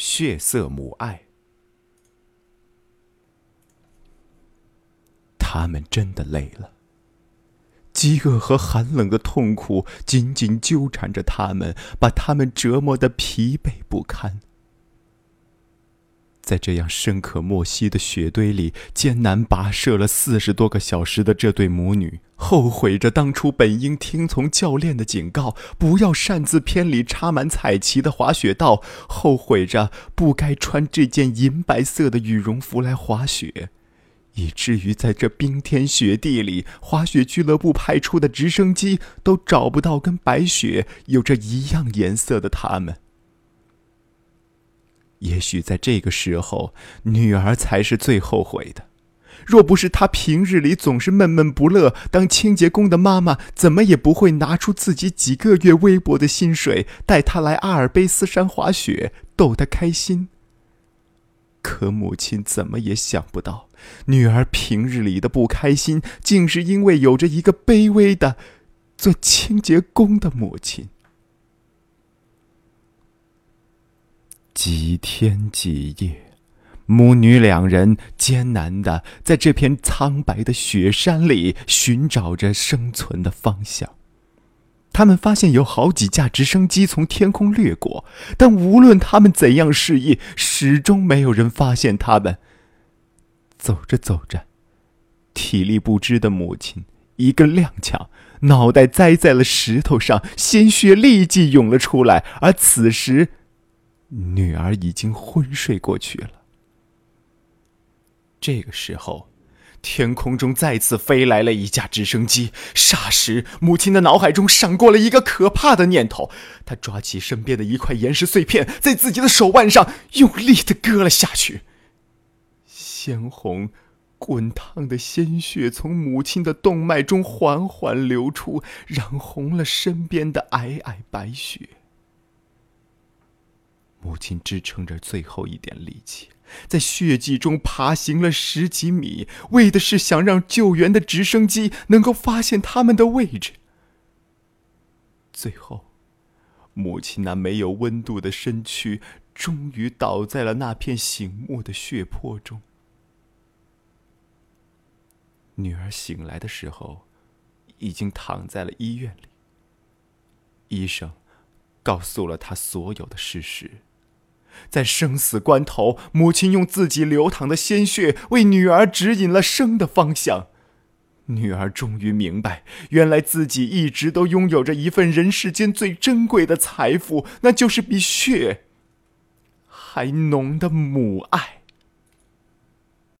血色母爱。他们真的累了，饥饿和寒冷的痛苦紧紧纠缠着他们，把他们折磨得疲惫不堪。在这样深可莫惜的雪堆里艰难跋涉了四十多个小时的这对母女，后悔着当初本应听从教练的警告，不要擅自偏离插满彩旗的滑雪道，后悔着不该穿这件银白色的羽绒服来滑雪，以至于在这冰天雪地里，滑雪俱乐部派出的直升机都找不到跟白雪有着一样颜色的他们。也许在这个时候，女儿才是最后悔的。若不是她平日里总是闷闷不乐，当清洁工的妈妈怎么也不会拿出自己几个月微薄的薪水，带她来阿尔卑斯山滑雪，逗她开心。可母亲怎么也想不到，女儿平日里的不开心，竟是因为有着一个卑微的做清洁工的母亲。几天几夜，母女两人艰难的在这片苍白的雪山里寻找着生存的方向。他们发现有好几架直升机从天空掠过，但无论他们怎样示意，始终没有人发现他们。走着走着，体力不支的母亲一个踉跄，脑袋栽在了石头上，鲜血立即涌了出来。而此时，女儿已经昏睡过去了。这个时候，天空中再次飞来了一架直升机。霎时，母亲的脑海中闪过了一个可怕的念头。她抓起身边的一块岩石碎片，在自己的手腕上用力的割了下去。鲜红、滚烫的鲜血从母亲的动脉中缓缓流出，染红了身边的皑皑白雪。母亲支撑着最后一点力气，在血迹中爬行了十几米，为的是想让救援的直升机能够发现他们的位置。最后，母亲那没有温度的身躯终于倒在了那片醒目的血泊中。女儿醒来的时候，已经躺在了医院里。医生告诉了她所有的事实。在生死关头，母亲用自己流淌的鲜血为女儿指引了生的方向。女儿终于明白，原来自己一直都拥有着一份人世间最珍贵的财富，那就是比血还浓的母爱。